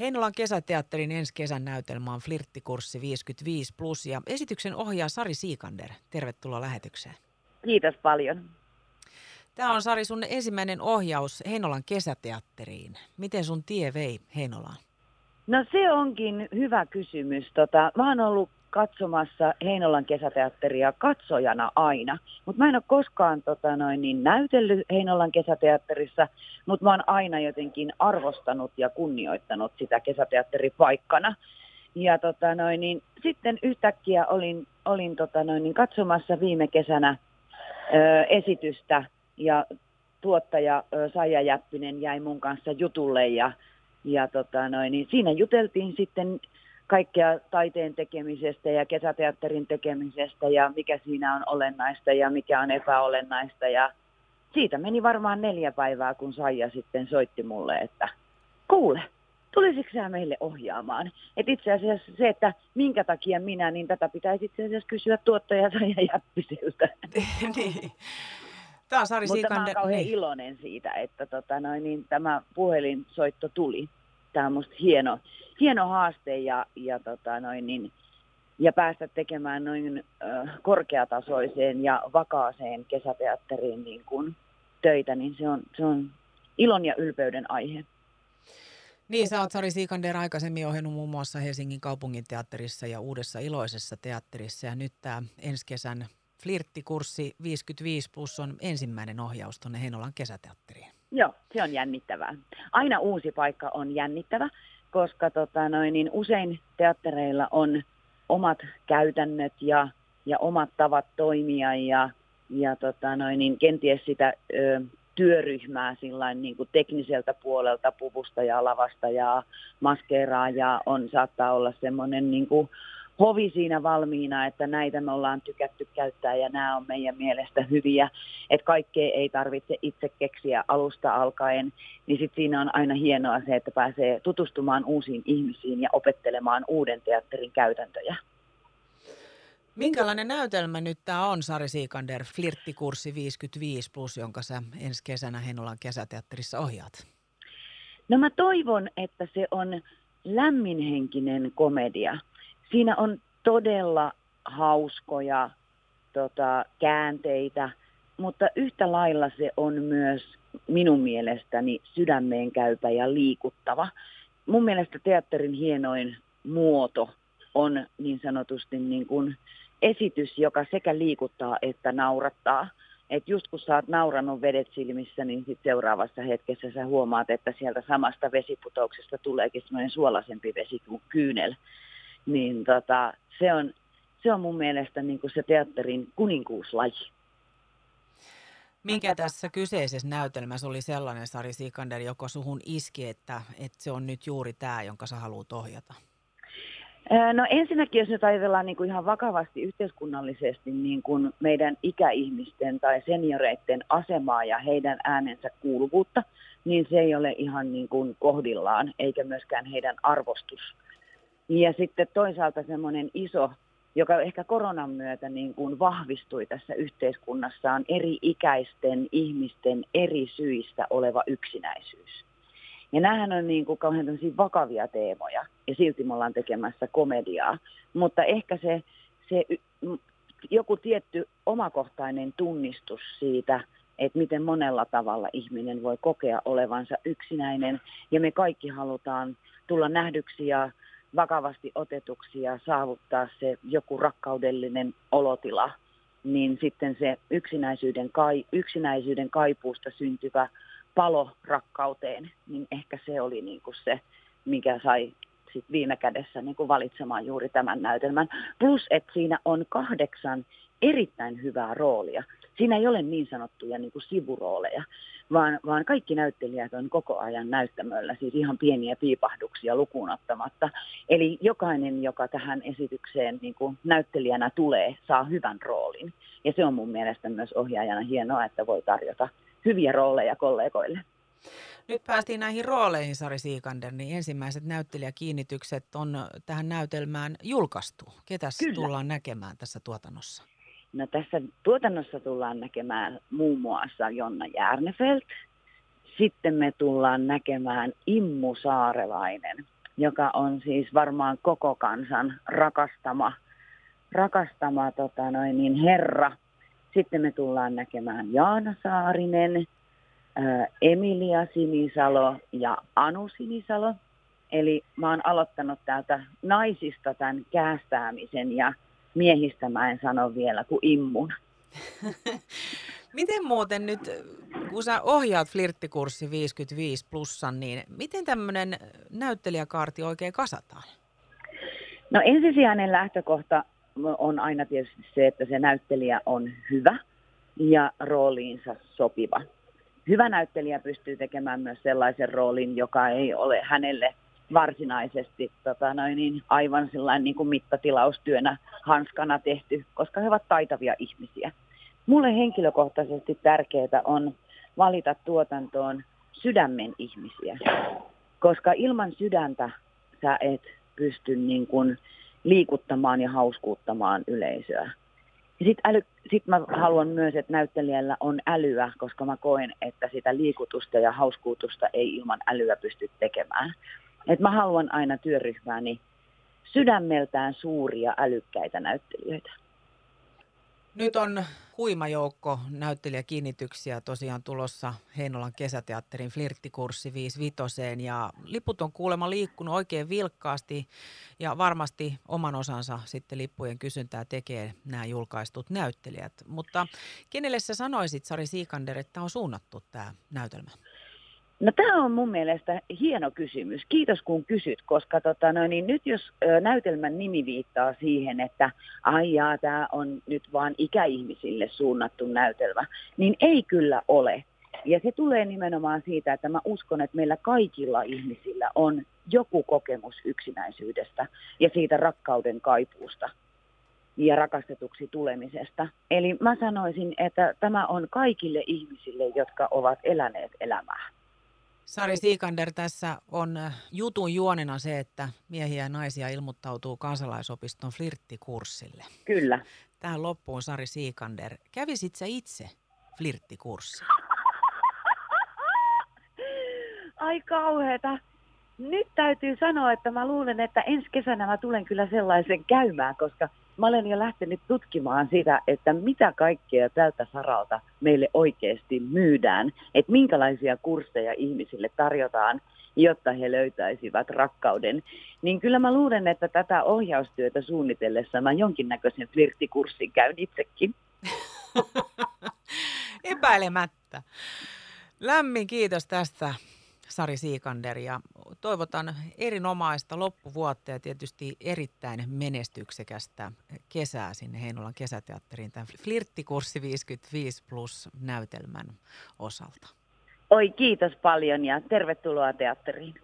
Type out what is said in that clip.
Heinolan kesäteatterin ensi kesän näytelmä on Flirttikurssi 55 plus ja esityksen ohjaa Sari Siikander. Tervetuloa lähetykseen. Kiitos paljon. Tämä on Sari sun ensimmäinen ohjaus Heinolan kesäteatteriin. Miten sun tie vei Heinolaan? No se onkin hyvä kysymys. Tota, mä oon ollut katsomassa Heinolan kesäteatteria katsojana aina, mutta mä en ole koskaan tota, noin, niin näytellyt Heinolan kesäteatterissa, mutta mä oon aina jotenkin arvostanut ja kunnioittanut sitä kesäteatteripaikkana. Ja tota, noin, niin, sitten yhtäkkiä olin, olin tota, noin, niin, katsomassa viime kesänä ö, esitystä ja tuottaja ö, Saija Jäppinen jäi mun kanssa jutulle ja, ja tota, noin, niin siinä juteltiin sitten kaikkea taiteen tekemisestä ja kesäteatterin tekemisestä ja mikä siinä on olennaista ja mikä on epäolennaista. Ja siitä meni varmaan neljä päivää, kun Saija sitten soitti mulle, että kuule, tulisitko sä meille ohjaamaan? Et itse asiassa se, että minkä takia minä, niin tätä pitäisi itse asiassa kysyä tuottaja Saija Jäppisiltä. niin. Tämä on Sari Mutta mä oon kauhean niin. iloinen siitä, että tota noin, niin tämä puhelinsoitto tuli. Tämä on musta hieno, hieno haaste ja, ja, tota noin, niin, ja päästä tekemään noin ö, korkeatasoiseen ja vakaaseen kesäteatteriin niin kuin töitä, niin se on, se on ilon ja ylpeyden aihe. Niin, sä oot Sari Siikander aikaisemmin ohjannut muun muassa Helsingin kaupunginteatterissa ja Uudessa iloisessa teatterissa. Ja nyt tämä ensi kesän flirttikurssi 55 plus on ensimmäinen ohjaus tuonne Heinolan kesäteatteriin. Joo, se on jännittävää. Aina uusi paikka on jännittävä, koska tota noin, niin usein teattereilla on omat käytännöt ja, ja omat tavat toimia ja, ja tota noin, niin kenties sitä ö, työryhmää sillain, niin kuin tekniseltä puolelta puvusta ja lavasta ja maskeeraa ja on, saattaa olla semmoinen niin kuin hovi siinä valmiina, että näitä me ollaan tykätty käyttää ja nämä on meidän mielestä hyviä, että kaikkea ei tarvitse itse keksiä alusta alkaen, niin sitten siinä on aina hienoa se, että pääsee tutustumaan uusiin ihmisiin ja opettelemaan uuden teatterin käytäntöjä. Minkälainen näytelmä nyt tämä on, Sari Siikander, Flirttikurssi 55 plus, jonka sä ensi kesänä Heinolan kesäteatterissa ohjaat? No mä toivon, että se on lämminhenkinen komedia. Siinä on todella hauskoja tota, käänteitä, mutta yhtä lailla se on myös minun mielestäni sydämeen käypä ja liikuttava. Mun mielestä teatterin hienoin muoto on niin sanotusti niin kuin esitys, joka sekä liikuttaa että naurattaa. Et just kun sä oot nauranut vedet silmissä, niin sit seuraavassa hetkessä sä huomaat, että sieltä samasta vesiputouksesta tuleekin semmoinen suolaisempi vesi kuin kyynel. Niin tota, se, on, se on mun mielestä niin kuin se teatterin kuninkuuslaji. Mikä tässä kyseisessä näytelmässä oli sellainen, Sari Sikander, joka suhun iski, että, että se on nyt juuri tämä, jonka sä haluat ohjata? No ensinnäkin, jos nyt ajatellaan niin kuin ihan vakavasti yhteiskunnallisesti niin kuin meidän ikäihmisten tai senioreiden asemaa ja heidän äänensä kuuluvuutta, niin se ei ole ihan niin kuin kohdillaan, eikä myöskään heidän arvostus. Ja sitten toisaalta semmoinen iso, joka ehkä koronan myötä niin kuin vahvistui tässä yhteiskunnassa, on eri ikäisten ihmisten eri syistä oleva yksinäisyys. Ja näähän on niin kuin kauhean vakavia teemoja ja silti me ollaan tekemässä komediaa. Mutta ehkä se, se joku tietty omakohtainen tunnistus siitä, että miten monella tavalla ihminen voi kokea olevansa yksinäinen. Ja me kaikki halutaan tulla nähdyksi ja vakavasti otetuksi ja saavuttaa se joku rakkaudellinen olotila. Niin sitten se yksinäisyyden, kai, yksinäisyyden kaipuusta syntyvä palo rakkauteen, niin ehkä se oli niin kuin se, mikä sai sit viime kädessä niin kuin valitsemaan juuri tämän näytelmän. Plus, että siinä on kahdeksan erittäin hyvää roolia. Siinä ei ole niin sanottuja niin kuin sivurooleja, vaan, vaan kaikki näyttelijät on koko ajan näyttämöllä, siis ihan pieniä piipahduksia lukuun ottamatta. Eli jokainen, joka tähän esitykseen niin kuin näyttelijänä tulee, saa hyvän roolin. Ja se on mun mielestä myös ohjaajana hienoa, että voi tarjota hyviä rooleja kollegoille. Nyt päästiin näihin rooleihin, Sari Siikander, niin ensimmäiset näyttelijäkiinnitykset on tähän näytelmään julkaistu. Ketäs Kyllä. tullaan näkemään tässä tuotannossa? No tässä tuotannossa tullaan näkemään muun muassa Jonna Järnefelt. Sitten me tullaan näkemään Immu Saarelainen, joka on siis varmaan koko kansan rakastama, rakastama tota noin, niin herra. Sitten me tullaan näkemään Jaana Saarinen, Emilia Sinisalo ja Anu Sinisalo. Eli mä oon aloittanut täältä naisista tämän käästäämisen ja miehistä mä en sano vielä kuin immun. miten muuten nyt, kun sä ohjaat flirttikurssi 55 plussan, niin miten tämmöinen näyttelijäkaarti oikein kasataan? No ensisijainen lähtökohta on aina tietysti se, että se näyttelijä on hyvä ja rooliinsa sopiva. Hyvä näyttelijä pystyy tekemään myös sellaisen roolin, joka ei ole hänelle varsinaisesti tota noin, niin aivan sellainen niin kuin mittatilaustyönä hanskana tehty, koska he ovat taitavia ihmisiä. Mulle henkilökohtaisesti tärkeää on valita tuotantoon sydämen ihmisiä, koska ilman sydäntä sä et pysty niin kuin liikuttamaan ja hauskuuttamaan yleisöä. Sitten sit mä haluan myös, että näyttelijällä on älyä, koska mä koen, että sitä liikutusta ja hauskuutusta ei ilman älyä pysty tekemään. Et mä haluan aina työryhmääni sydämeltään suuria älykkäitä näyttelijöitä. Nyt on huima joukko näyttelijäkiinnityksiä tosiaan tulossa Heinolan kesäteatterin flirttikurssi 55 ja liput on kuulemma liikkunut oikein vilkkaasti ja varmasti oman osansa sitten lippujen kysyntää tekee nämä julkaistut näyttelijät. Mutta kenelle sä sanoisit Sari Siikander, että on suunnattu tämä näytelmä? No tämä on mun mielestä hieno kysymys. Kiitos kun kysyt, koska tota, no, niin nyt jos ö, näytelmän nimi viittaa siihen, että aijaa, tämä on nyt vaan ikäihmisille suunnattu näytelmä, niin ei kyllä ole. Ja se tulee nimenomaan siitä, että mä uskon, että meillä kaikilla ihmisillä on joku kokemus yksinäisyydestä ja siitä rakkauden kaipuusta ja rakastetuksi tulemisesta. Eli mä sanoisin, että tämä on kaikille ihmisille, jotka ovat eläneet elämää. Sari Siikander, tässä on äh, jutun juonena se, että miehiä ja naisia ilmoittautuu kansalaisopiston flirttikurssille. Kyllä. Tähän loppuun Sari Siikander. Kävisit sä itse flirttikurssi? Ai kauheeta. Nyt täytyy sanoa, että mä luulen, että ensi kesänä mä tulen kyllä sellaisen käymään, koska – mä olen jo lähtenyt tutkimaan sitä, että mitä kaikkea tältä saralta meille oikeasti myydään, että minkälaisia kursseja ihmisille tarjotaan, jotta he löytäisivät rakkauden. Niin kyllä mä luulen, että tätä ohjaustyötä suunnitellessa mä jonkinnäköisen flirttikurssin käyn itsekin. Epäilemättä. Lämmin kiitos tästä Sari Siikander ja toivotan erinomaista loppuvuotta ja tietysti erittäin menestyksekästä kesää sinne Heinolan kesäteatteriin tämän Flirttikurssi 55 plus näytelmän osalta. Oi kiitos paljon ja tervetuloa teatteriin.